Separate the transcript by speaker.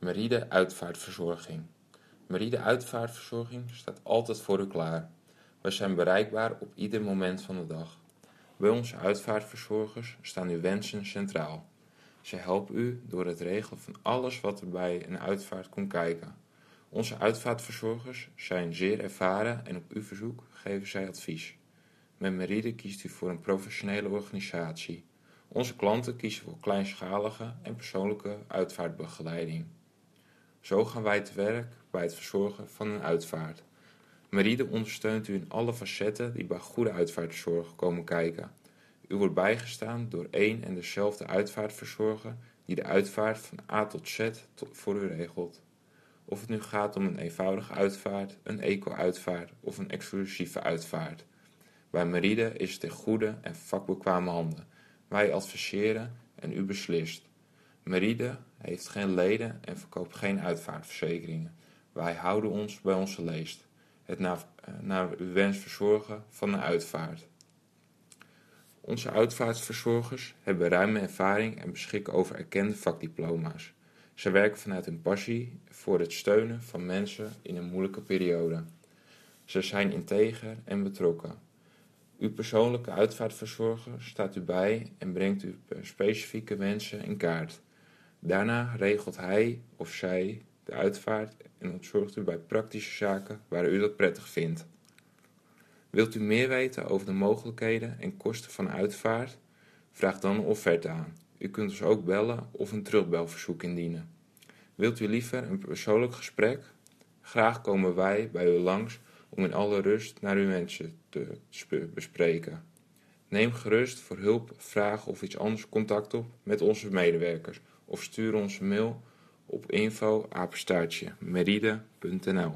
Speaker 1: Meride Uitvaartverzorging. Meride Uitvaartverzorging staat altijd voor u klaar. Wij zijn bereikbaar op ieder moment van de dag. Bij onze uitvaartverzorgers staan uw wensen centraal. Zij helpen u door het regelen van alles wat er bij een uitvaart komt kijken. Onze uitvaartverzorgers zijn zeer ervaren en op uw verzoek geven zij advies. Met Meride kiest u voor een professionele organisatie. Onze klanten kiezen voor kleinschalige en persoonlijke uitvaartbegeleiding. Zo gaan wij te werk bij het verzorgen van een uitvaart. Meride ondersteunt u in alle facetten die bij goede uitvaartzorg komen kijken. U wordt bijgestaan door één en dezelfde uitvaartverzorger die de uitvaart van A tot Z voor u regelt. Of het nu gaat om een eenvoudige uitvaart, een eco-uitvaart of een exclusieve uitvaart. Bij Meride is het in goede en vakbekwame handen. Wij adviseren en u beslist. Meride heeft geen leden en verkoopt geen uitvaartverzekeringen. Wij houden ons bij onze leest. Het naar, eh, naar uw wens verzorgen van een uitvaart. Onze uitvaartverzorgers hebben ruime ervaring en beschikken over erkende vakdiploma's. Ze werken vanuit hun passie voor het steunen van mensen in een moeilijke periode. Ze zijn integer en betrokken. Uw persoonlijke uitvaartverzorger staat u bij en brengt uw specifieke wensen in kaart. Daarna regelt hij of zij de uitvaart en ontzorgt u bij praktische zaken waar u dat prettig vindt. Wilt u meer weten over de mogelijkheden en kosten van uitvaart? Vraag dan een offerte aan. U kunt ons ook bellen of een terugbelverzoek indienen. Wilt u liever een persoonlijk gesprek? Graag komen wij bij u langs om in alle rust naar uw wensen te bespreken. Neem gerust voor hulp, vraag of iets anders contact op met onze medewerkers of stuur ons een mail op info meride.nl